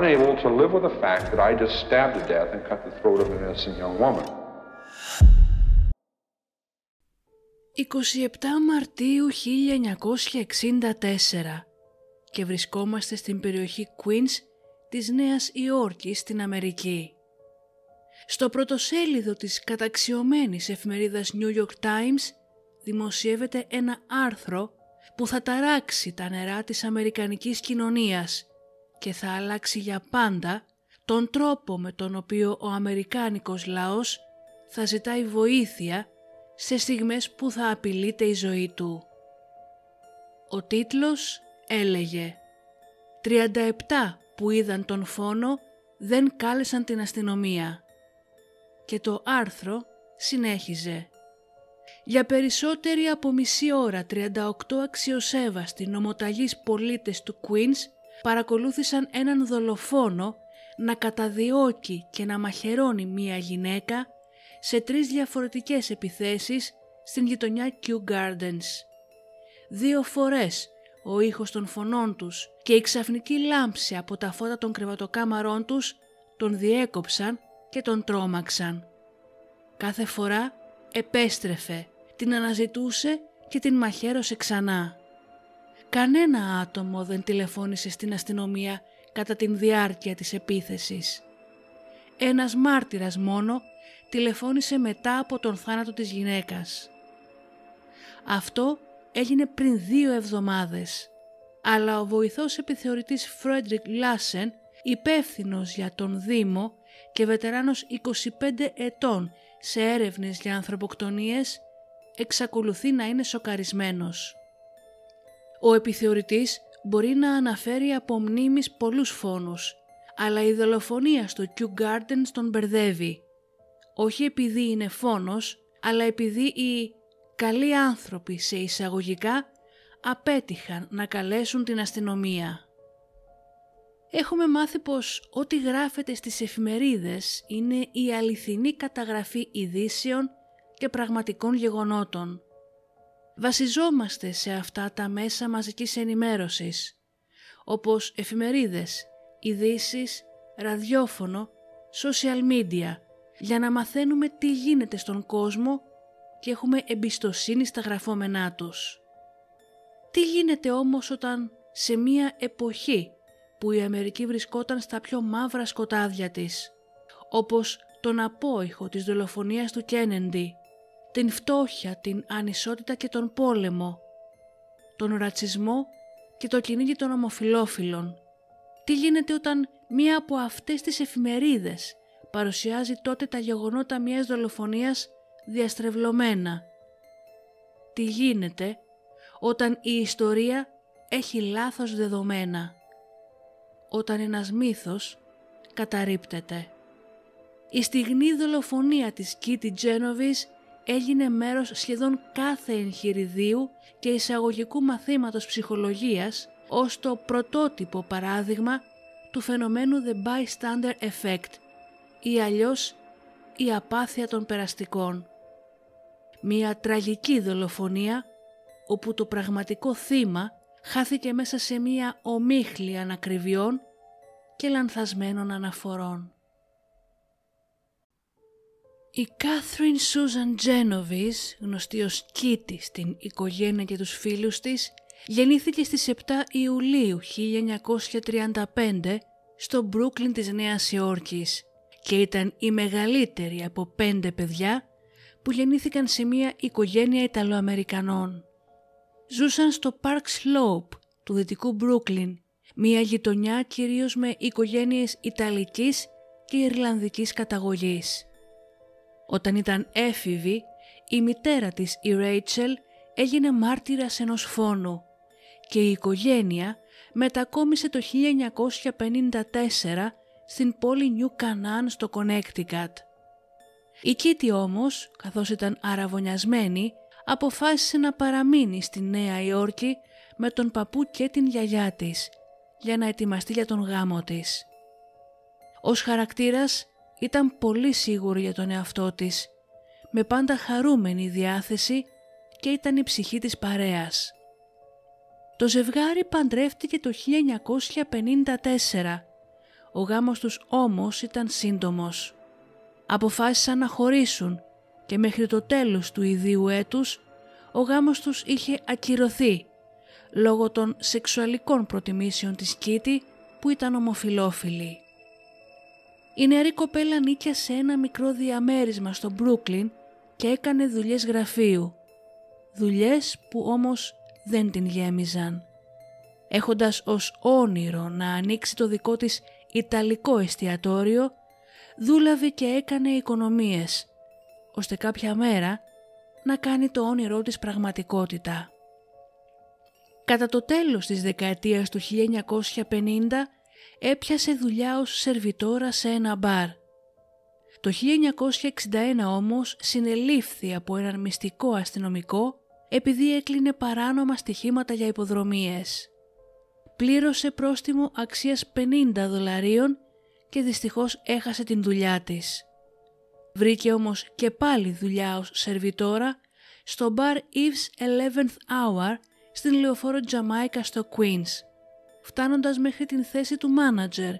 Unable to live with the fact that I just stabbed to death and cut the throat of an innocent young woman. 27 Μαρτίου 1964 και βρισκόμαστε στην περιοχή Queens της Νέας Υόρκης στην Αμερική. Στο πρωτοσέλιδο της καταξιωμένης εφημερίδας New York Times δημοσιεύεται ένα άρθρο που θα ταράξει τα νερά της αμερικανικής κοινωνίας και θα αλλάξει για πάντα τον τρόπο με τον οποίο ο αμερικάνικος λαός θα ζητάει βοήθεια σε στιγμές που θα απειλείται η ζωή του. Ο τίτλος έλεγε «37 που είδαν τον φόνο δεν κάλεσαν την αστυνομία» και το άρθρο συνέχιζε «Για περισσότερη από μισή ώρα 38 αξιοσέβαστοι νομοταγείς πολίτες του Queens παρακολούθησαν έναν δολοφόνο να καταδιώκει και να μαχαιρώνει μία γυναίκα σε τρεις διαφορετικές επιθέσεις στην γειτονιά Kew Gardens. Δύο φορές ο ήχος των φωνών τους και η ξαφνική λάμψη από τα φώτα των κρεβατοκάμαρών τους τον διέκοψαν και τον τρόμαξαν. Κάθε φορά επέστρεφε, την αναζητούσε και την μαχαίρωσε ξανά. Κανένα άτομο δεν τηλεφώνησε στην αστυνομία κατά την διάρκεια της επίθεσης. Ένας μάρτυρας μόνο τηλεφώνησε μετά από τον θάνατο της γυναίκας. Αυτό έγινε πριν δύο εβδομάδες, αλλά ο βοηθός επιθεωρητής Φρέντρικ Λάσεν, υπεύθυνος για τον Δήμο και βετεράνος 25 ετών σε έρευνες για ανθρωποκτονίες, εξακολουθεί να είναι σοκαρισμένος. Ο επιθεωρητής μπορεί να αναφέρει από μνήμης πολλούς φόνους, αλλά η δολοφονία στο Kew Gardens τον μπερδεύει. Όχι επειδή είναι φόνος, αλλά επειδή οι καλοί άνθρωποι σε εισαγωγικά απέτυχαν να καλέσουν την αστυνομία. Έχουμε μάθει πως ό,τι γράφεται στις εφημερίδες είναι η αληθινή καταγραφή ειδήσεων και πραγματικών γεγονότων. Βασιζόμαστε σε αυτά τα μέσα μαζικής ενημέρωσης, όπως εφημερίδες, ειδήσεις, ραδιόφωνο, social media, για να μαθαίνουμε τι γίνεται στον κόσμο και έχουμε εμπιστοσύνη στα γραφόμενά τους. Τι γίνεται όμως όταν σε μία εποχή που η Αμερική βρισκόταν στα πιο μαύρα σκοτάδια της, όπως τον απόϊχο της δολοφονίας του Κένεντι, την φτώχεια, την ανισότητα και τον πόλεμο, τον ρατσισμό και το κυνήγι των ομοφιλόφιλων. Τι γίνεται όταν μία από αυτές τις εφημερίδες παρουσιάζει τότε τα γεγονότα μιας δολοφονίας διαστρεβλωμένα; Τι γίνεται όταν η ιστορία έχει λάθος δεδομένα; Όταν ένας μύθος καταρρίπτεται. Η στιγνή δολοφονία της Κίτι Τζένοβις έγινε μέρος σχεδόν κάθε εγχειριδίου και εισαγωγικού μαθήματος ψυχολογίας ως το πρωτότυπο παράδειγμα του φαινομένου The Bystander Effect ή αλλιώς η απάθεια των περαστικών. Μία τραγική δολοφονία όπου το πραγματικό θύμα χάθηκε μέσα σε μία ομίχλη ανακριβιών και λανθασμένων αναφορών. Η Κάθριν Σούζαν Τζένοβις, γνωστή ως Κίτη στην οικογένεια και τους φίλους της, γεννήθηκε στις 7 Ιουλίου 1935 στο Μπρούκλιν της Νέας Υόρκης και ήταν η μεγαλύτερη από πέντε παιδιά που γεννήθηκαν σε μια οικογένεια Ιταλοαμερικανών. Ζούσαν στο Park Slope του δυτικού Μπρούκλιν, μια γειτονιά κυρίως με οικογένειες Ιταλικής και Ιρλανδικής καταγωγής. Όταν ήταν έφηβη, η μητέρα της, η Ρέιτσελ, έγινε μάρτυρας ενός φόνου και η οικογένεια μετακόμισε το 1954 στην πόλη Νιου Κανάν στο Κονέκτικατ. Η Κίτη όμως, καθώς ήταν αραβωνιασμένη, αποφάσισε να παραμείνει στη Νέα Υόρκη με τον παππού και την γιαγιά της για να ετοιμαστεί για τον γάμο της. Ως χαρακτήρας ήταν πολύ σίγουρη για τον εαυτό της, με πάντα χαρούμενη διάθεση και ήταν η ψυχή της παρέας. Το ζευγάρι παντρεύτηκε το 1954. Ο γάμος τους όμως ήταν σύντομος. Αποφάσισαν να χωρίσουν και μέχρι το τέλος του ιδίου έτους ο γάμος τους είχε ακυρωθεί λόγω των σεξουαλικών προτιμήσεων της Κίτη που ήταν ομοφιλόφιλη. Η νεαρή κοπέλα νίκιασε ένα μικρό διαμέρισμα στο Μπρούκλιν και έκανε δουλειές γραφείου. Δουλειές που όμως δεν την γέμιζαν. Έχοντας ως όνειρο να ανοίξει το δικό της Ιταλικό εστιατόριο, δούλαβε και έκανε οικονομίες, ώστε κάποια μέρα να κάνει το όνειρό της πραγματικότητα. Κατά το τέλος της δεκαετίας του 1950 έπιασε δουλειά ως σερβιτόρα σε ένα μπαρ. Το 1961 όμως συνελήφθη από έναν μυστικό αστυνομικό επειδή έκλεινε παράνομα στοιχήματα για υποδρομίες. Πλήρωσε πρόστιμο αξίας 50 δολαρίων και δυστυχώς έχασε την δουλειά της. Βρήκε όμως και πάλι δουλειά ως σερβιτόρα στο bar Eve's 11th Hour στην λεωφόρο Τζαμάικα στο Queens, φτάνοντας μέχρι την θέση του μάνατζερ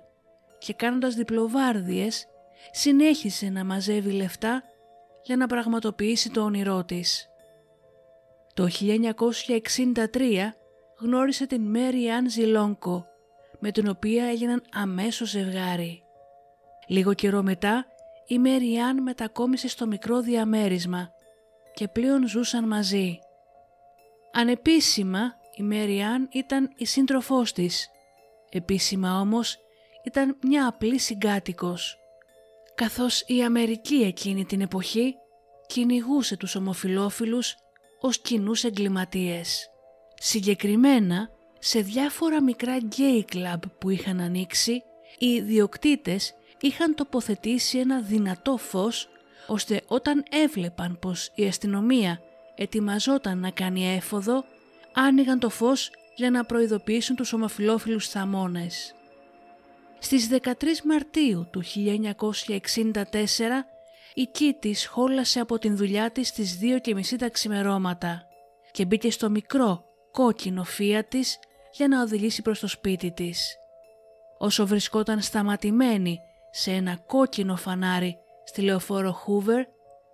και κάνοντας διπλοβάρδιες συνέχισε να μαζεύει λεφτά για να πραγματοποιήσει το όνειρό της. Το 1963 γνώρισε την Μέρι Αν Ζιλόνκο, με την οποία έγιναν αμέσως ζευγάρι. Λίγο καιρό μετά, η Μέρι Αν μετακόμισε στο μικρό διαμέρισμα και πλέον ζούσαν μαζί. Ανεπίσημα, η Μέρι Αν ήταν η σύντροφός της. Επίσημα όμως, ήταν μια απλή συγκάτοικος. Καθώς η Αμερική εκείνη την εποχή κυνηγούσε τους ομοφιλόφιλους ως κοινούς εγκληματίες. Συγκεκριμένα, σε διάφορα μικρά γκέι κλαμπ που είχαν ανοίξει, οι ιδιοκτήτες είχαν τοποθετήσει ένα δυνατό φως ώστε όταν έβλεπαν πως η αστυνομία ετοιμαζόταν να κάνει έφοδο, άνοιγαν το φως για να προειδοποιήσουν τους ομοφιλόφιλους θαμώνες. Στις 13 Μαρτίου του 1964 η Κίτης σχόλασε από την δουλειά της στις δύο και μισή τα ξημερώματα και μπήκε στο μικρό κόκκινο φία της για να οδηγήσει προς το σπίτι της. Όσο βρισκόταν σταματημένη σε ένα κόκκινο φανάρι στη λεωφόρο Χούβερ,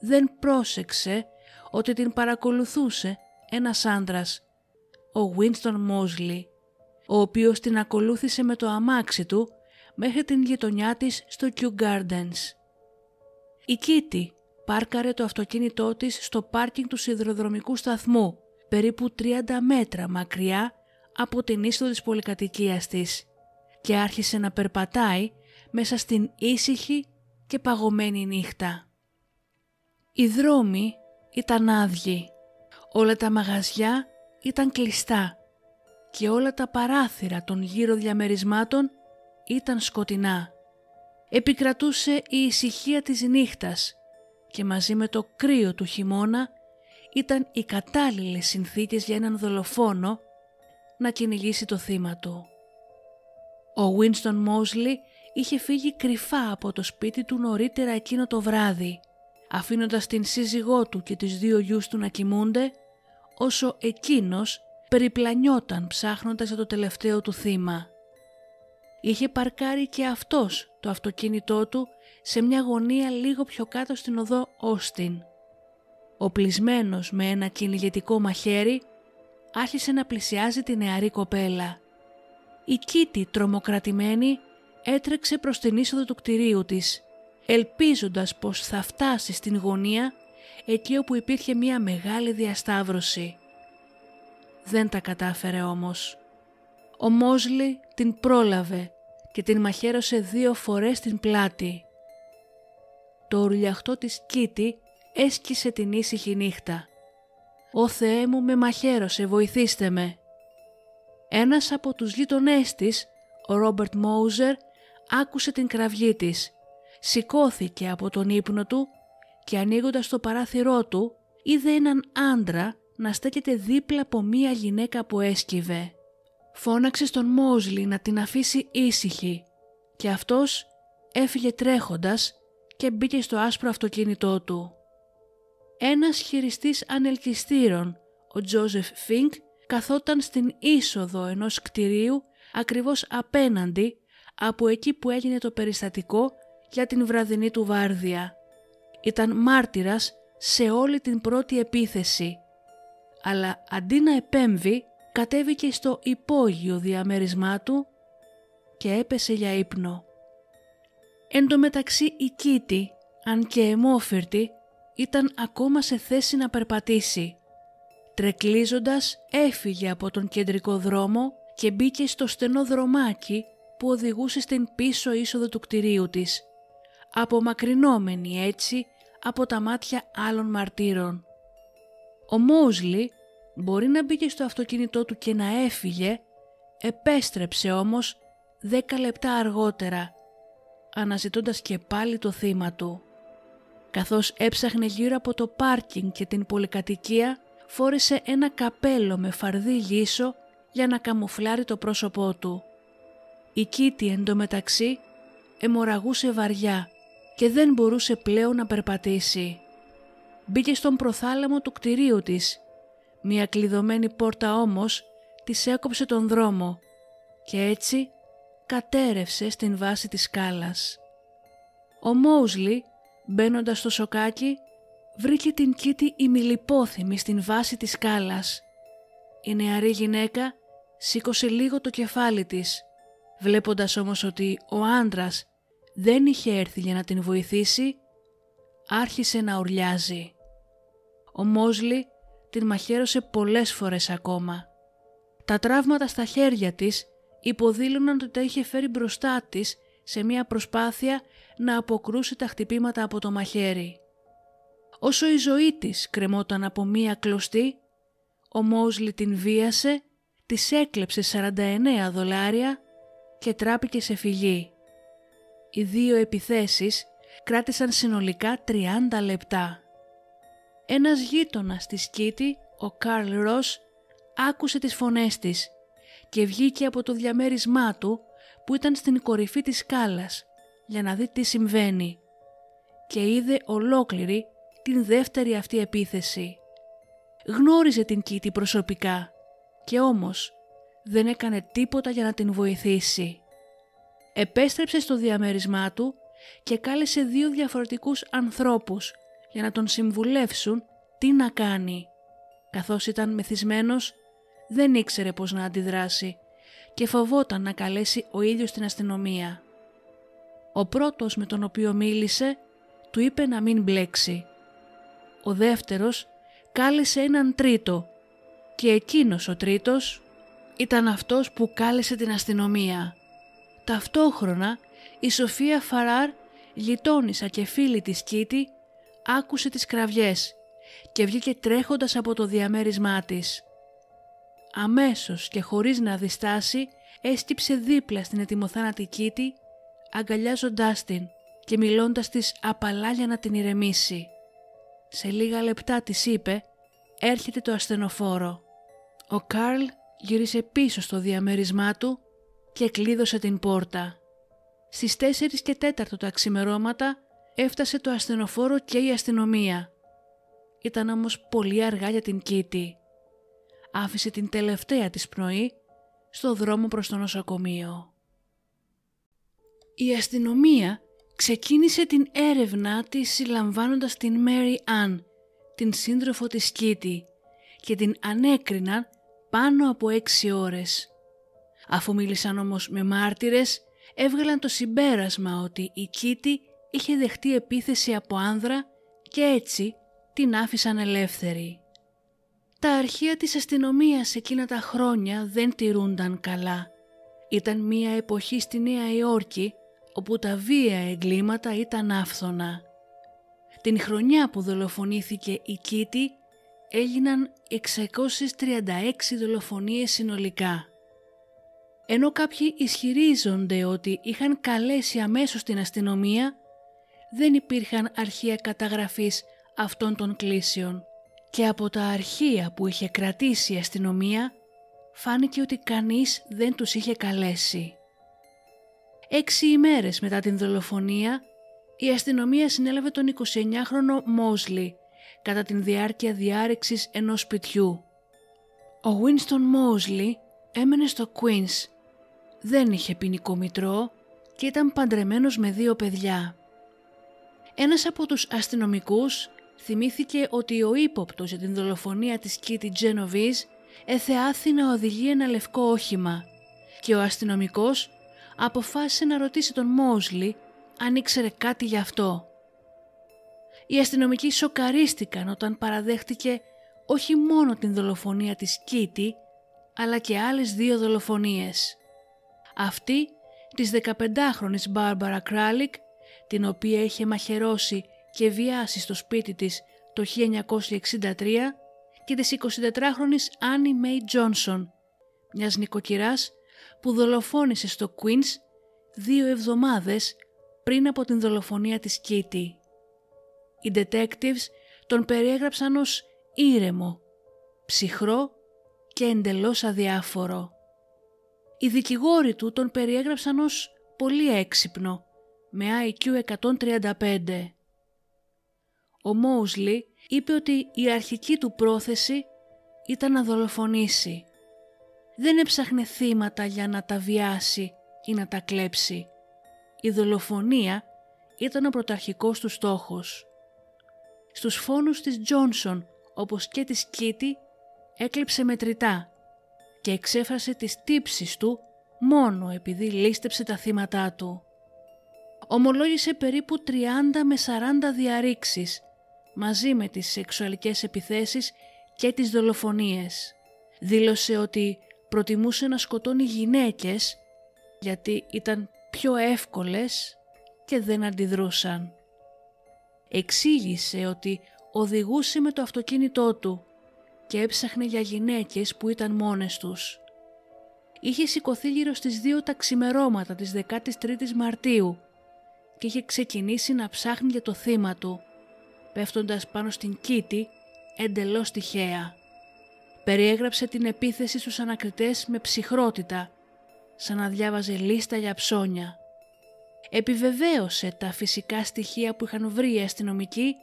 δεν πρόσεξε ότι την παρακολουθούσε ένας άντρας, ο Winston Mosley, ο οποίος την ακολούθησε με το αμάξι του μέχρι την γειτονιά της στο Kew Gardens. Η Κίτη πάρκαρε το αυτοκίνητό της στο πάρκινγκ του σιδηροδρομικού σταθμού, περίπου 30 μέτρα μακριά από την είσοδο της πολυκατοικίας της και άρχισε να περπατάει μέσα στην ήσυχη και παγωμένη νύχτα. Οι δρόμοι ήταν άδειοι, όλα τα μαγαζιά ήταν κλειστά και όλα τα παράθυρα των γύρω διαμερισμάτων ήταν σκοτεινά επικρατούσε η ησυχία της νύχτας και μαζί με το κρύο του χειμώνα ήταν οι κατάλληλες συνθήκες για έναν δολοφόνο να κυνηγήσει το θύμα του. Ο Winston Mosley είχε φύγει κρυφά από το σπίτι του νωρίτερα εκείνο το βράδυ, αφήνοντας την σύζυγό του και τις δύο γιους του να κοιμούνται, όσο εκείνος περιπλανιόταν ψάχνοντας για το τελευταίο του θύμα. Είχε παρκάρει και αυτός το αυτοκίνητό του σε μια γωνία λίγο πιο κάτω στην οδό Όστιν. Οπλισμένος με ένα κυνηγετικό μαχαίρι, άρχισε να πλησιάζει τη νεαρή κοπέλα. Η Κίτη τρομοκρατημένη έτρεξε προς την είσοδο του κτηρίου της, ελπίζοντας πως θα φτάσει στην γωνία εκεί όπου υπήρχε μια μεγάλη διασταύρωση. Δεν τα κατάφερε όμως. Ο Μόσλι την πρόλαβε και την μαχαίρωσε δύο φορές στην πλάτη. Το ουρλιαχτό της Κίτη έσκησε την ήσυχη νύχτα. «Ω Θεέ μου με μαχαίρωσε, βοηθήστε με». Ένας από τους γείτονές της, ο Ρόμπερτ Μόουζερ, άκουσε την κραυγή της. Σηκώθηκε από τον ύπνο του και ανοίγοντας το παράθυρό του είδε έναν άντρα να στέκεται δίπλα από μία γυναίκα που έσκυβε. Φώναξε στον Μόζλι να την αφήσει ήσυχη και αυτός έφυγε τρέχοντας και μπήκε στο άσπρο αυτοκίνητό του. Ένας χειριστής ανελκυστήρων, ο Τζόζεφ Φίνκ, καθόταν στην είσοδο ενός κτηρίου ακριβώς απέναντι από εκεί που έγινε το περιστατικό για την βραδινή του βάρδια. Ήταν μάρτυρας σε όλη την πρώτη επίθεση, αλλά αντί να επέμβει κατέβηκε στο υπόγειο διαμέρισμά του και έπεσε για ύπνο. Εν τω μεταξύ η Κίτη, αν και εμόφυρτη, ήταν ακόμα σε θέση να περπατήσει. Τρεκλίζοντας έφυγε από τον κεντρικό δρόμο και μπήκε στο στενό δρομάκι που οδηγούσε στην πίσω είσοδο του κτηρίου της, απομακρυνόμενη έτσι από τα μάτια άλλων μαρτύρων. Ο Μόουσλι μπορεί να μπήκε στο αυτοκίνητό του και να έφυγε, επέστρεψε όμως δέκα λεπτά αργότερα, αναζητώντας και πάλι το θύμα του. Καθώς έψαχνε γύρω από το πάρκινγκ και την πολυκατοικία, φόρεσε ένα καπέλο με φαρδί λύσο για να καμουφλάρει το πρόσωπό του. Η Κίτη εντωμεταξύ εμοραγούσε βαριά και δεν μπορούσε πλέον να περπατήσει. Μπήκε στον προθάλαμο του κτηρίου της. Μια κλειδωμένη πόρτα όμως της έκοψε τον δρόμο και έτσι κατέρευσε στην βάση της σκάλας. Ο Μόουσλι, μπαίνοντας στο σοκάκι, βρήκε την Κίτη ημιλιπόθυμη στην βάση της σκάλας. Η νεαρή γυναίκα σήκωσε λίγο το κεφάλι της Βλέποντας όμως ότι ο άντρας δεν είχε έρθει για να την βοηθήσει, άρχισε να ουρλιάζει. Ο Μόσλι την μαχαίρωσε πολλές φορές ακόμα. Τα τραύματα στα χέρια της υποδήλωναν ότι τα είχε φέρει μπροστά της σε μια προσπάθεια να αποκρούσει τα χτυπήματα από το μαχαίρι. Όσο η ζωή της κρεμόταν από μία κλωστή, ο Μόσλι την βίασε, της έκλεψε 49 δολάρια και τράπηκε σε φυγή. Οι δύο επιθέσεις κράτησαν συνολικά 30 λεπτά. Ένας γείτονας της Κίτη, ο Καρλ Ρος, άκουσε τις φωνές της και βγήκε από το διαμέρισμά του που ήταν στην κορυφή της σκάλας για να δει τι συμβαίνει και είδε ολόκληρη την δεύτερη αυτή επίθεση. Γνώριζε την Κίτη προσωπικά και όμως δεν έκανε τίποτα για να την βοηθήσει. Επέστρεψε στο διαμέρισμά του και κάλεσε δύο διαφορετικούς ανθρώπους για να τον συμβουλεύσουν τι να κάνει. Καθώς ήταν μεθυσμένος, δεν ήξερε πώς να αντιδράσει και φοβόταν να καλέσει ο ίδιος την αστυνομία. Ο πρώτος με τον οποίο μίλησε του είπε να μην μπλέξει. Ο δεύτερος κάλεσε έναν τρίτο και εκείνος ο τρίτος ήταν αυτός που κάλεσε την αστυνομία. Ταυτόχρονα η Σοφία Φαράρ, γειτόνισσα και φίλη της Κίτη, άκουσε τις κραυγές και βγήκε τρέχοντας από το διαμέρισμά της. Αμέσως και χωρίς να διστάσει έσκυψε δίπλα στην ετοιμοθάνατη Κίτη, αγκαλιάζοντάς την και μιλώντας της απαλά για να την ηρεμήσει. Σε λίγα λεπτά της είπε «Έρχεται το ασθενοφόρο». Ο Καρλ γύρισε πίσω στο διαμέρισμά του και κλείδωσε την πόρτα. Στις 4 και 4 τα ξημερώματα έφτασε το ασθενοφόρο και η αστυνομία. Ήταν όμως πολύ αργά για την Κίτη. Άφησε την τελευταία της πνοή στο δρόμο προς το νοσοκομείο. Η αστυνομία ξεκίνησε την έρευνά της συλλαμβάνοντας την Mary Ann, την σύντροφο της Κίτη και την ανέκριναν πάνω από έξι ώρες. Αφού μίλησαν όμως με μάρτυρες, έβγαλαν το συμπέρασμα ότι η Κίτη είχε δεχτεί επίθεση από άνδρα και έτσι την άφησαν ελεύθερη. Τα αρχεία της αστυνομίας εκείνα τα χρόνια δεν τηρούνταν καλά. Ήταν μία εποχή στη Νέα Υόρκη όπου τα βία εγκλήματα ήταν άφθονα. Την χρονιά που δολοφονήθηκε η Κίτη έγιναν 636 δολοφονίες συνολικά. Ενώ κάποιοι ισχυρίζονται ότι είχαν καλέσει αμέσως την αστυνομία, δεν υπήρχαν αρχεία καταγραφής αυτών των κλήσεων και από τα αρχεία που είχε κρατήσει η αστυνομία φάνηκε ότι κανείς δεν τους είχε καλέσει. Έξι ημέρες μετά την δολοφονία, η αστυνομία συνέλαβε τον 29χρονο Μόσλι κατά την διάρκεια διάρρηξης ενός σπιτιού. Ο Winston Μόσλι έμενε στο Queens. Δεν είχε ποινικό μητρό και ήταν παντρεμένος με δύο παιδιά. Ένας από τους αστυνομικούς θυμήθηκε ότι ο ύποπτος για την δολοφονία της Κίτη Τζένοβις εθεάθη να οδηγεί ένα λευκό όχημα και ο αστυνομικός αποφάσισε να ρωτήσει τον Μόσλι αν ήξερε κάτι γι' αυτό. Οι αστυνομικοί σοκαρίστηκαν όταν παραδέχτηκε όχι μόνο την δολοφονία της Κίτη, αλλά και άλλες δύο δολοφονίες. Αυτή της 15χρονης Μπάρμπαρα Κράλικ, την οποία είχε μαχαιρώσει και βιάσει στο σπίτι της το 1963 και της 24χρονης Άννη Μέι Τζόνσον, μιας νοικοκυράς που δολοφόνησε στο Queens δύο εβδομάδες πριν από την δολοφονία της Κίτη. Οι detectives τον περιέγραψαν ως ήρεμο, ψυχρό και εντελώς αδιάφορο. Οι δικηγόροι του τον περιέγραψαν ως πολύ έξυπνο, με IQ 135. Ο Μόουσλι είπε ότι η αρχική του πρόθεση ήταν να δολοφονήσει. Δεν έψαχνε θύματα για να τα βιάσει ή να τα κλέψει. Η δολοφονία ήταν ο πρωταρχικός του στόχος. Στους φόνους της Τζόνσον όπως και της Κίτη έκλειψε μετρητά και εξέφρασε τις τύψεις του μόνο επειδή λίστεψε τα θύματά του. Ομολόγησε περίπου 30 με 40 διαρρήξεις μαζί με τις σεξουαλικές επιθέσεις και τις δολοφονίες. Δήλωσε ότι προτιμούσε να σκοτώνει γυναίκες γιατί ήταν πιο εύκολες και δεν αντιδρούσαν. Εξήγησε ότι οδηγούσε με το αυτοκίνητό του και έψαχνε για γυναίκες που ήταν μόνες τους. Είχε σηκωθεί γύρω στις δύο τα ξημερώματα της 13ης Μαρτίου και είχε ξεκινήσει να ψάχνει για το θύμα του, πέφτοντας πάνω στην κήτη εντελώς τυχαία. Περιέγραψε την επίθεση στους ανακριτές με ψυχρότητα, σαν να διάβαζε λίστα για ψώνια. Επιβεβαίωσε τα φυσικά στοιχεία που είχαν βρει οι αστυνομικοί,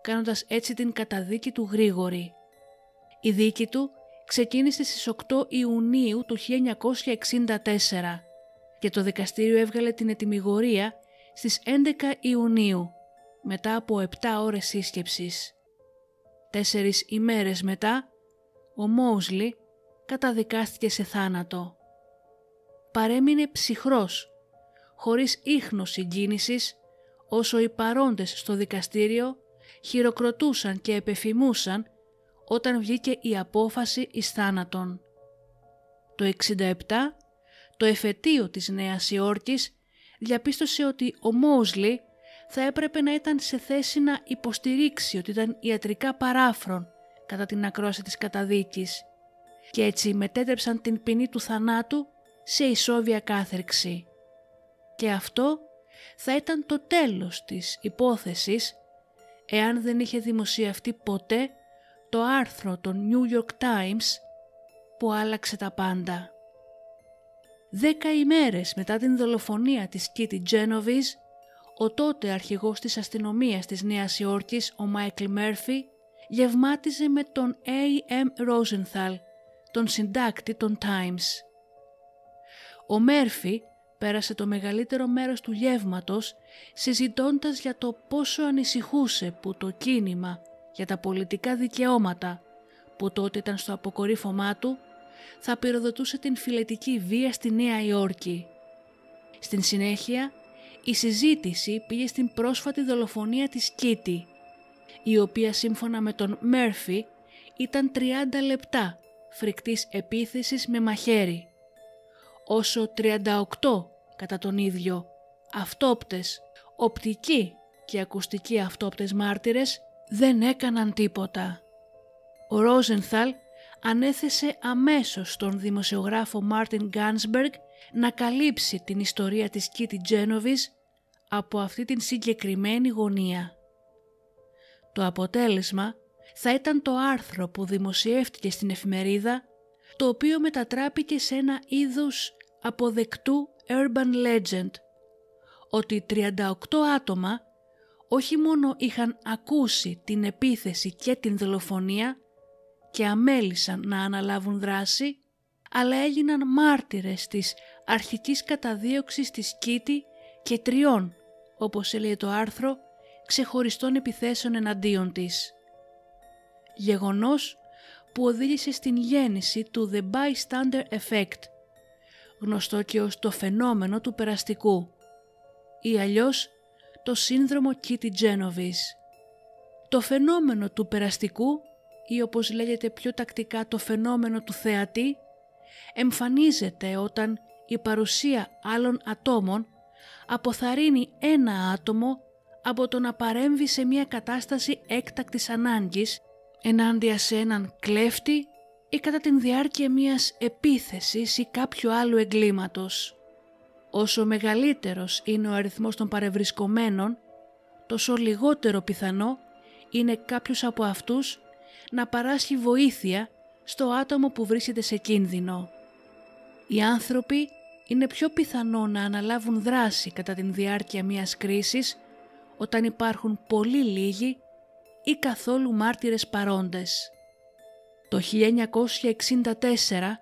κάνοντας έτσι την καταδίκη του γρήγορη. Η δίκη του ξεκίνησε στις 8 Ιουνίου του 1964 και το δικαστήριο έβγαλε την ετοιμιγορία στις 11 Ιουνίου μετά από 7 ώρες σύσκεψης. Τέσσερις ημέρες μετά, ο Μόουσλι καταδικάστηκε σε θάνατο. Παρέμεινε ψυχρός, χωρίς ίχνος συγκίνησης, όσο οι παρόντες στο δικαστήριο χειροκροτούσαν και επεφημούσαν όταν βγήκε η απόφαση εις θάνατον. Το 67, το εφετείο της Νέας Υόρκης διαπίστωσε ότι ο Μόουσλι θα έπρεπε να ήταν σε θέση να υποστηρίξει ότι ήταν ιατρικά παράφρον κατά την ακρόαση της καταδίκης και έτσι μετέτρεψαν την ποινή του θανάτου σε ισόβια κάθερξη. Και αυτό θα ήταν το τέλος της υπόθεσης εάν δεν είχε δημοσιευτεί ποτέ το άρθρο των New York Times που άλλαξε τα πάντα. Δέκα ημέρες μετά την δολοφονία της Κίτι Τζένοβις, ο τότε αρχηγός της αστυνομίας της Νέας Υόρκης, ο Μάικλ Μέρφυ, γευμάτιζε με τον A.M. Rosenthal, τον συντάκτη των Times. Ο Μέρφυ πέρασε το μεγαλύτερο μέρος του γεύματος συζητώντας για το πόσο ανησυχούσε που το κίνημα για τα πολιτικά δικαιώματα που τότε ήταν στο αποκορύφωμά του θα πυροδοτούσε την φιλετική βία στη Νέα Υόρκη. Στην συνέχεια η συζήτηση πήγε στην πρόσφατη δολοφονία της Κίτη η οποία σύμφωνα με τον Μέρφυ ήταν 30 λεπτά φρικτής επίθεσης με μαχαίρι όσο 38 κατά τον ίδιο αυτόπτες, οπτικοί και ακουστικοί αυτόπτες μάρτυρες δεν έκαναν τίποτα. Ο Ρόζενθαλ ανέθεσε αμέσως στον δημοσιογράφο Μάρτιν Γκάνσμπεργκ να καλύψει την ιστορία της Κίτι Τζένοβις από αυτή την συγκεκριμένη γωνία. Το αποτέλεσμα θα ήταν το άρθρο που δημοσιεύτηκε στην εφημερίδα το οποίο μετατράπηκε σε ένα είδος αποδεκτού urban legend ότι 38 άτομα όχι μόνο είχαν ακούσει την επίθεση και την δολοφονία και αμέλησαν να αναλάβουν δράση, αλλά έγιναν μάρτυρες της αρχικής καταδίωξης της Κίτη και τριών, όπως έλεγε το άρθρο, ξεχωριστών επιθέσεων εναντίον της. Γεγονός που οδήγησε στην γέννηση του The Bystander Effect, γνωστό και ως το φαινόμενο του περαστικού ή αλλιώς το σύνδρομο Kitty Genovese. Το φαινόμενο του περαστικού ή όπως λέγεται πιο τακτικά το φαινόμενο του θεατή εμφανίζεται όταν η παρουσία άλλων ατόμων αποθαρρύνει ένα άτομο από το να παρέμβει σε μια κατάσταση έκτακτης ανάγκης ενάντια σε έναν κλέφτη ή κατά την διάρκεια μιας επίθεσης ή κάποιου άλλου εγκλήματος. Όσο μεγαλύτερος είναι ο αριθμός των παρευρισκομένων, τόσο λιγότερο πιθανό είναι κάποιος από αυτούς να παράσχει βοήθεια στο άτομο που βρίσκεται σε κίνδυνο. Οι άνθρωποι είναι πιο πιθανό να αναλάβουν δράση κατά την διάρκεια μιας κρίσης όταν υπάρχουν πολύ λίγοι ή καθόλου μάρτυρες παρόντες. Το 1964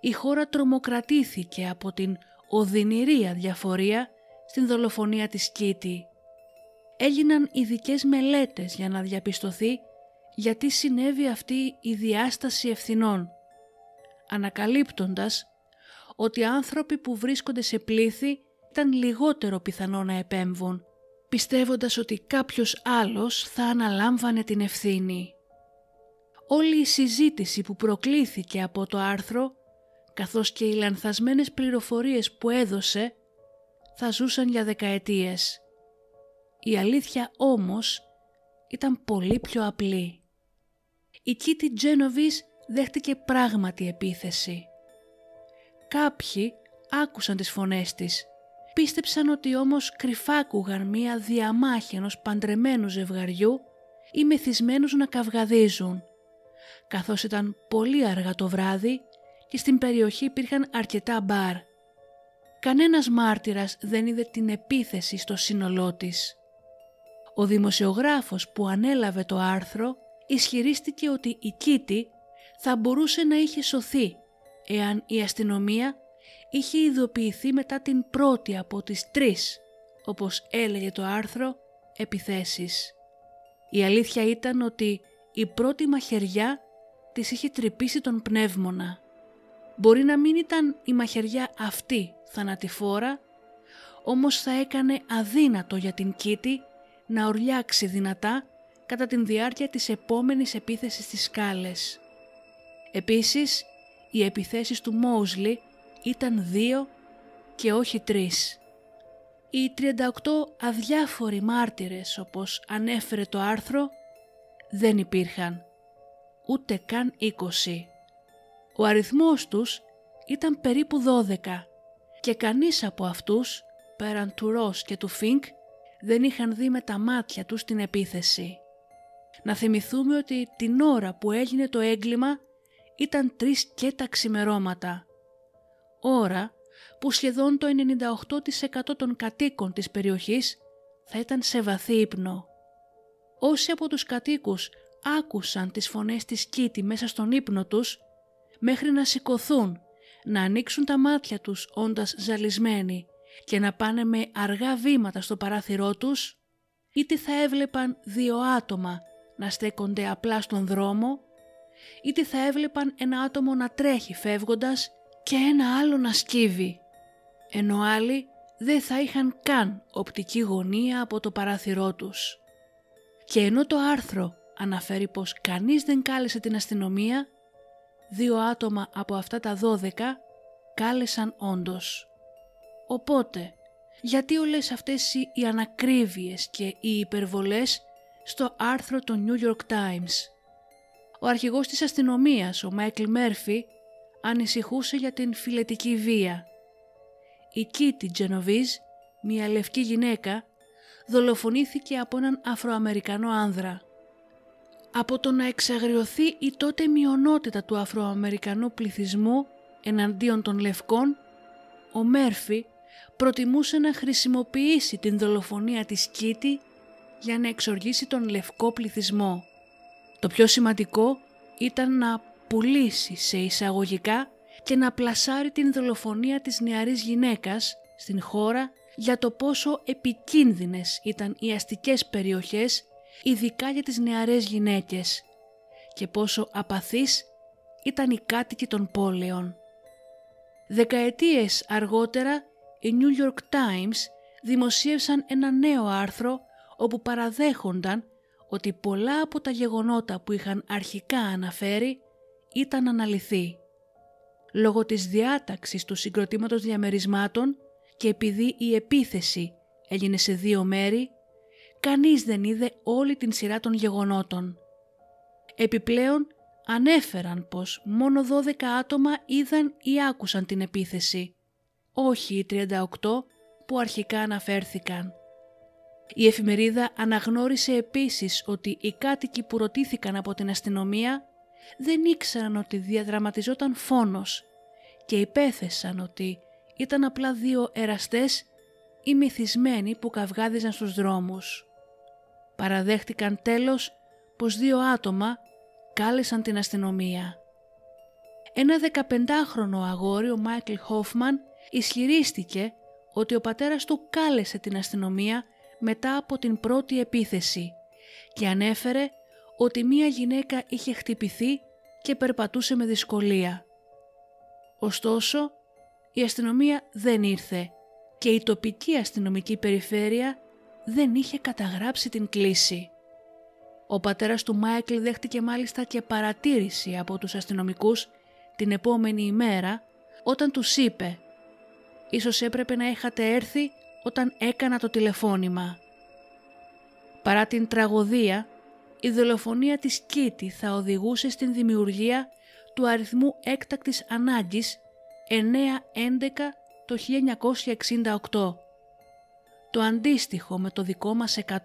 η χώρα τρομοκρατήθηκε από την οδυνηρή αδιαφορία στην δολοφονία της Κίτη. Έγιναν ειδικές μελέτες για να διαπιστωθεί γιατί συνέβη αυτή η διάσταση ευθυνών, ανακαλύπτοντας ότι άνθρωποι που βρίσκονται σε πλήθη ήταν λιγότερο πιθανό να επέμβουν, πιστεύοντας ότι κάποιος άλλος θα αναλάμβανε την ευθύνη. Όλη η συζήτηση που προκλήθηκε από το άρθρο, καθώς και οι λανθασμένες πληροφορίες που έδωσε, θα ζούσαν για δεκαετίες. Η αλήθεια όμως ήταν πολύ πιο απλή. Η Κίτι Τζένοβις δέχτηκε πράγματι επίθεση. Κάποιοι άκουσαν τις φωνές της. Πίστεψαν ότι όμως κρυφάκουγαν μία διαμάχη ενός παντρεμένου ζευγαριού ή μεθυσμένους να καυγαδίζουν καθώς ήταν πολύ αργά το βράδυ και στην περιοχή υπήρχαν αρκετά μπαρ. Κανένας μάρτυρας δεν είδε την επίθεση στο σύνολό της. Ο δημοσιογράφος που ανέλαβε το άρθρο ισχυρίστηκε ότι η Κίτη θα μπορούσε να είχε σωθεί εάν η αστυνομία είχε ειδοποιηθεί μετά την πρώτη από τις τρεις, όπως έλεγε το άρθρο, επιθέσεις. Η αλήθεια ήταν ότι η πρώτη μαχαιριά της είχε τρυπήσει τον πνεύμονα. Μπορεί να μην ήταν η μαχαιριά αυτή θανατηφόρα, όμως θα έκανε αδύνατο για την Κίτη να ορλιάξει δυνατά κατά την διάρκεια της επόμενης επίθεσης στις σκάλες. Επίσης, οι επιθέσεις του Μόουσλι ήταν δύο και όχι τρεις. Οι 38 αδιάφοροι μάρτυρες, όπως ανέφερε το άρθρο, δεν υπήρχαν ούτε καν 20. Ο αριθμός τους ήταν περίπου 12 και κανείς από αυτούς, πέραν του Ρος και του Φίνκ, δεν είχαν δει με τα μάτια τους την επίθεση. Να θυμηθούμε ότι την ώρα που έγινε το έγκλημα ήταν τρεις και τα ξημερώματα. Ώρα που σχεδόν το 98% των κατοίκων της περιοχής θα ήταν σε βαθύ ύπνο. Όσοι από τους κατοίκους άκουσαν τις φωνές της Κίτη μέσα στον ύπνο τους, μέχρι να σηκωθούν, να ανοίξουν τα μάτια τους όντας ζαλισμένοι και να πάνε με αργά βήματα στο παράθυρό τους, είτε θα έβλεπαν δύο άτομα να στέκονται απλά στον δρόμο, είτε θα έβλεπαν ένα άτομο να τρέχει φεύγοντας και ένα άλλο να σκύβει, ενώ άλλοι δεν θα είχαν καν οπτική γωνία από το παράθυρό τους. Και ενώ το άρθρο αναφέρει πως κανείς δεν κάλεσε την αστυνομία, δύο άτομα από αυτά τα δώδεκα κάλεσαν όντως. Οπότε, γιατί όλες αυτές οι ανακρίβειες και οι υπερβολές στο άρθρο του New York Times; Ο αρχηγός της αστυνομίας, ο Μάικλ Μέρφυ, ανησυχούσε για την φιλετική βία. Η Κίτι Τζενοβίζ, μια λευκή γυναίκα, δολοφονήθηκε από έναν Αφροαμερικανό άνδρα. Από το να εξαγριωθεί η τότε μειονότητα του Αφροαμερικανού πληθυσμού εναντίον των λευκών, ο Μέρφυ προτιμούσε να χρησιμοποιήσει την δολοφονία της Κίτη για να εξοργήσει τον λευκό πληθυσμό. Το πιο σημαντικό ήταν να πουλήσει σε εισαγωγικά και να πλασάρει την δολοφονία της νεαρής γυναίκας στην χώρα για το πόσο επικίνδυνες ήταν οι αστικές περιοχές ειδικά για τις νεαρές γυναίκες και πόσο απαθείς ήταν οι κάτοικοι των πόλεων. Δεκαετίες αργότερα οι New York Times δημοσίευσαν ένα νέο άρθρο όπου παραδέχονταν ότι πολλά από τα γεγονότα που είχαν αρχικά αναφέρει ήταν αναλυθή. Λόγω της διάταξης του συγκροτήματος διαμερισμάτων και επειδή η επίθεση έγινε σε δύο μέρη, κανείς δεν είδε όλη την σειρά των γεγονότων. Επιπλέον ανέφεραν πως μόνο 12 άτομα είδαν ή άκουσαν την επίθεση, όχι οι 38 που αρχικά αναφέρθηκαν. Η εφημερίδα αναγνώρισε επίσης ότι οι κάτοικοι που ρωτήθηκαν από την αστυνομία δεν ήξεραν ότι διαδραματιζόταν φόνος και υπέθεσαν ότι ήταν απλά δύο εραστές ή μυθισμένοι που καυγάδιζαν στους δρόμους. Παραδέχτηκαν τέλος πως δύο άτομα κάλεσαν την αστυνομία. Ένα 15χρονο αγόρι, ο Μάικλ Χόφμαν, ισχυρίστηκε ότι ο πατέρας του κάλεσε την αστυνομία μετά από την πρώτη επίθεση και ανέφερε ότι μία γυναίκα είχε χτυπηθεί και περπατούσε με δυσκολία. Ωστόσο, η αστυνομία δεν ήρθε και η τοπική αστυνομική περιφέρεια δεν είχε καταγράψει την κλίση. Ο πατέρας του Μάικλ δέχτηκε μάλιστα και παρατήρηση από τους αστυνομικούς την επόμενη ημέρα όταν τους είπε «Ίσως έπρεπε να είχατε έρθει όταν έκανα το τηλεφώνημα». Παρά την τραγωδία, η δολοφονία της Κίτη θα οδηγούσε στην δημιουργία του αριθμού έκτακτης ανάγκης 9-11 το 1968, το αντίστοιχο με το δικό μας 100.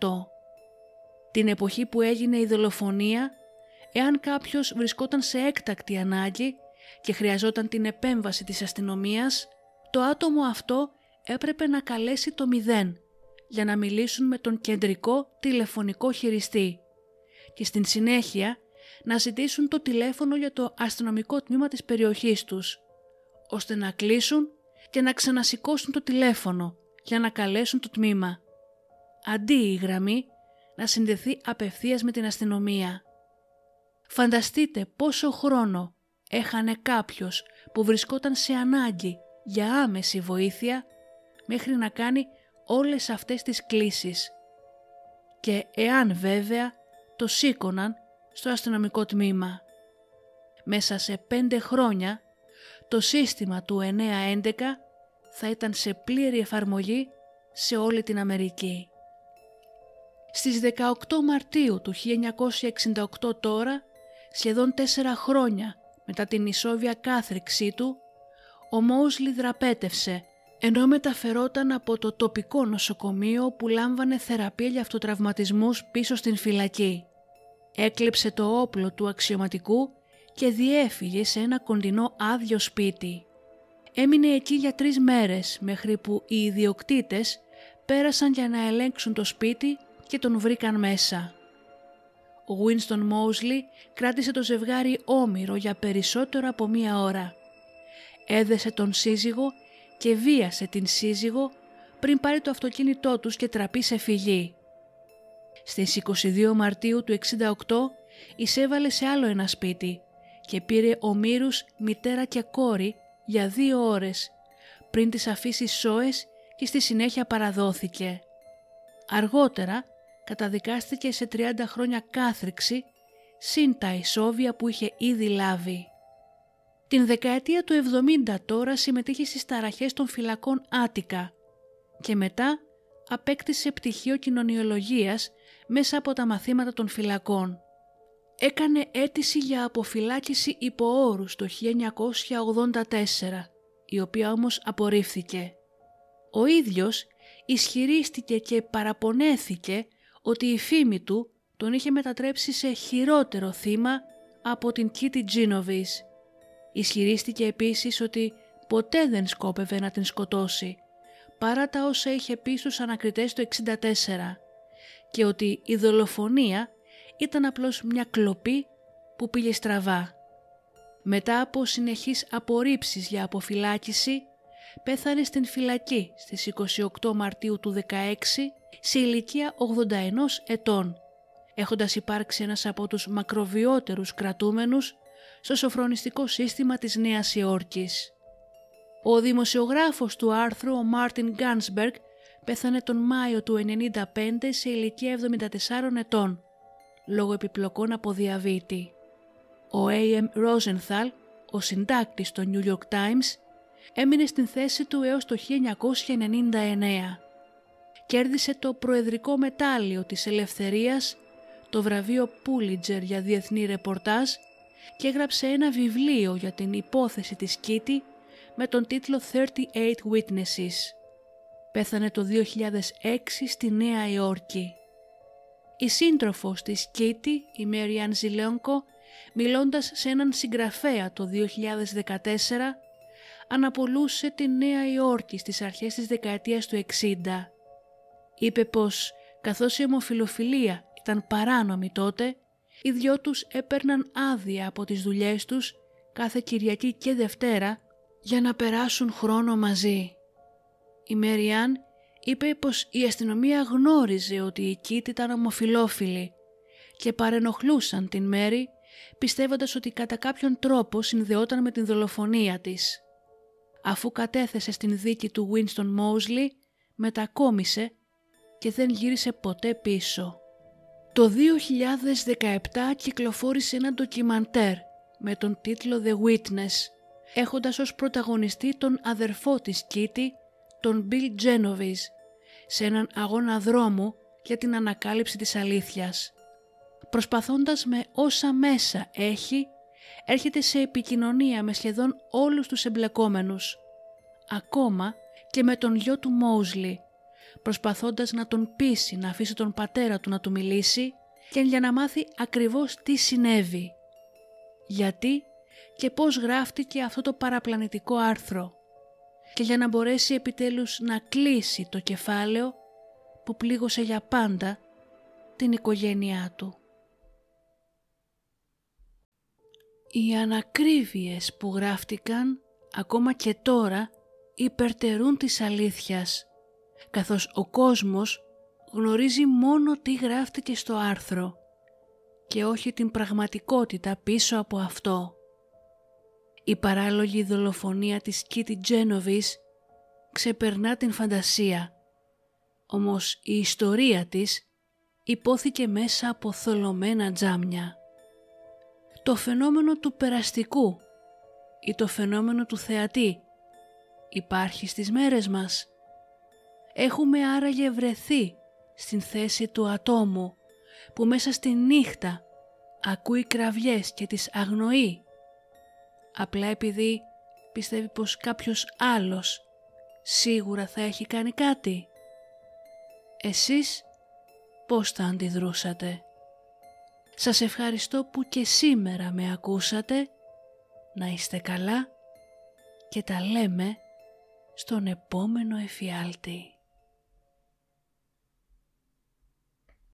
Την εποχή που έγινε η δολοφονία, εάν κάποιος βρισκόταν σε έκτακτη ανάγκη και χρειαζόταν την επέμβαση της αστυνομίας, το άτομο αυτό έπρεπε να καλέσει το μηδέν για να μιλήσουν με τον κεντρικό τηλεφωνικό χειριστή και στην συνέχεια να ζητήσουν το τηλέφωνο για το αστυνομικό τμήμα της περιοχής τους, ώστε να κλείσουν και να ξανασηκώσουν το τηλέφωνο για να καλέσουν το τμήμα. Αντί η γραμμή να συνδεθεί απευθείας με την αστυνομία. Φανταστείτε πόσο χρόνο έχανε κάποιος που βρισκόταν σε ανάγκη για άμεση βοήθεια μέχρι να κάνει όλες αυτές τις κλήσεις. Και εάν βέβαια το σήκωναν στο αστυνομικό τμήμα. Μέσα σε πέντε χρόνια το σύστημα του 911 θα ήταν σε πλήρη εφαρμογή σε όλη την Αμερική. Στις 18 Μαρτίου του 1968 τώρα, σχεδόν τέσσερα χρόνια μετά την ισόβια κάθριξή του, ο Μόουσλι δραπέτευσε ενώ μεταφερόταν από το τοπικό νοσοκομείο που λάμβανε θεραπεία για αυτοτραυματισμούς πίσω στην φυλακή. Έκλεψε το όπλο του αξιωματικού και διέφυγε σε ένα κοντινό άδειο σπίτι. Έμεινε εκεί για τρεις μέρες μέχρι που οι ιδιοκτήτες πέρασαν για να ελέγξουν το σπίτι και τον βρήκαν μέσα. Ο Winston Mosley κράτησε το ζευγάρι όμοιρο για περισσότερο από μία ώρα. Έδεσε τον σύζυγο και βίασε την σύζυγο πριν πάρει το αυτοκίνητό τους και τραπεί σε φυγή. Στις 22 Μαρτίου του 68 εισέβαλε σε άλλο ένα σπίτι και πήρε ομήρους μητέρα και κόρη για δύο ώρες πριν τις αφήσεις σώες και στη συνέχεια παραδόθηκε. Αργότερα καταδικάστηκε σε 30 χρόνια κάθριξη συν τα ισόβια που είχε ήδη λάβει. Την δεκαετία του 70 τώρα συμμετείχε στις ταραχές των φυλακών Άτικα και μετά απέκτησε πτυχίο κοινωνιολογίας μέσα από τα μαθήματα των φυλακών. Έκανε αίτηση για αποφυλάκηση υπό όρους το 1984, η οποία όμως απορρίφθηκε. Ο ίδιος ισχυρίστηκε και παραπονέθηκε ότι η φήμη του τον είχε μετατρέψει σε χειρότερο θύμα από την Κίτι Τζίνοβις. Ισχυρίστηκε επίσης ότι ποτέ δεν σκόπευε να την σκοτώσει, παρά τα όσα είχε πει στους ανακριτές το 64 και ότι η δολοφονία ήταν απλώς μια κλοπή που πήγε στραβά. Μετά από συνεχείς απορρίψεις για αποφυλάκηση, πέθανε στην φυλακή στις 28 Μαρτίου του 16 σε ηλικία 81 ετών, έχοντας υπάρξει ένας από τους μακροβιότερους κρατούμενους στο σοφρονιστικό σύστημα της Νέας Υόρκης. Ο δημοσιογράφος του άρθρου, ο Μάρτιν Γκάνσμπεργκ, πέθανε τον Μάιο του 1995 σε ηλικία 74 ετών, λόγω επιπλοκών από διαβήτη. Ο A.M. Rosenthal, ο συντάκτης του New York Times, έμεινε στην θέση του έως το 1999. Κέρδισε το προεδρικό μετάλλιο της ελευθερίας, το βραβείο Πούλιτζερ για διεθνή ρεπορτάζ και έγραψε ένα βιβλίο για την υπόθεση της Κίτη με τον τίτλο 38 Witnesses. Πέθανε το 2006 στη Νέα Υόρκη. Η σύντροφος της Κίτη, η Μέριαν Ζιλέονκο, μιλώντας σε έναν συγγραφέα το 2014, αναπολούσε τη Νέα Υόρκη στις αρχές της δεκαετίας του 60. Είπε πως καθώς η ομοφιλοφιλία ήταν παράνομη τότε, οι δυο τους έπαιρναν άδεια από τις δουλειές τους κάθε Κυριακή και Δευτέρα για να περάσουν χρόνο μαζί. Η Μέριάν είπε πως η αστυνομία γνώριζε ότι η Κίτ ήταν ομοφιλόφιλη και παρενοχλούσαν την Μέρη πιστεύοντας ότι κατά κάποιον τρόπο συνδεόταν με την δολοφονία της. Αφού κατέθεσε στην δίκη του Winston Mosley, μετακόμισε και δεν γύρισε ποτέ πίσω. Το 2017 κυκλοφόρησε ένα ντοκιμαντέρ με τον τίτλο The Witness, έχοντας ως πρωταγωνιστή τον αδερφό της Κίτη, τον Bill Genovese, σε έναν αγώνα δρόμου για την ανακάλυψη της αλήθειας. Προσπαθώντας με όσα μέσα έχει, έρχεται σε επικοινωνία με σχεδόν όλους τους εμπλεκόμενους, ακόμα και με τον γιο του Μόουσλι, προσπαθώντας να τον πείσει να αφήσει τον πατέρα του να του μιλήσει και για να μάθει ακριβώς τι συνέβη. Γιατί και πώς γράφτηκε αυτό το παραπλανητικό άρθρο και για να μπορέσει επιτέλους να κλείσει το κεφάλαιο που πλήγωσε για πάντα την οικογένειά του. Οι ανακρίβειες που γράφτηκαν ακόμα και τώρα υπερτερούν της αλήθειας καθώς ο κόσμος γνωρίζει μόνο τι γράφτηκε στο άρθρο και όχι την πραγματικότητα πίσω από αυτό. Η παράλογη δολοφονία της Κίτι Τζένοβις ξεπερνά την φαντασία, όμως η ιστορία της υπόθηκε μέσα από θολωμένα τζάμια. Το φαινόμενο του περαστικού ή το φαινόμενο του θεατή υπάρχει στις μέρες μας. Έχουμε άραγε βρεθεί στην θέση του ατόμου που μέσα στη νύχτα ακούει κραυγές και τις αγνοεί απλά επειδή πιστεύει πως κάποιος άλλος σίγουρα θα έχει κάνει κάτι. Εσείς πώς θα αντιδρούσατε; Σας ευχαριστώ που και σήμερα με ακούσατε. Να είστε καλά και τα λέμε στον επόμενο εφιάλτη.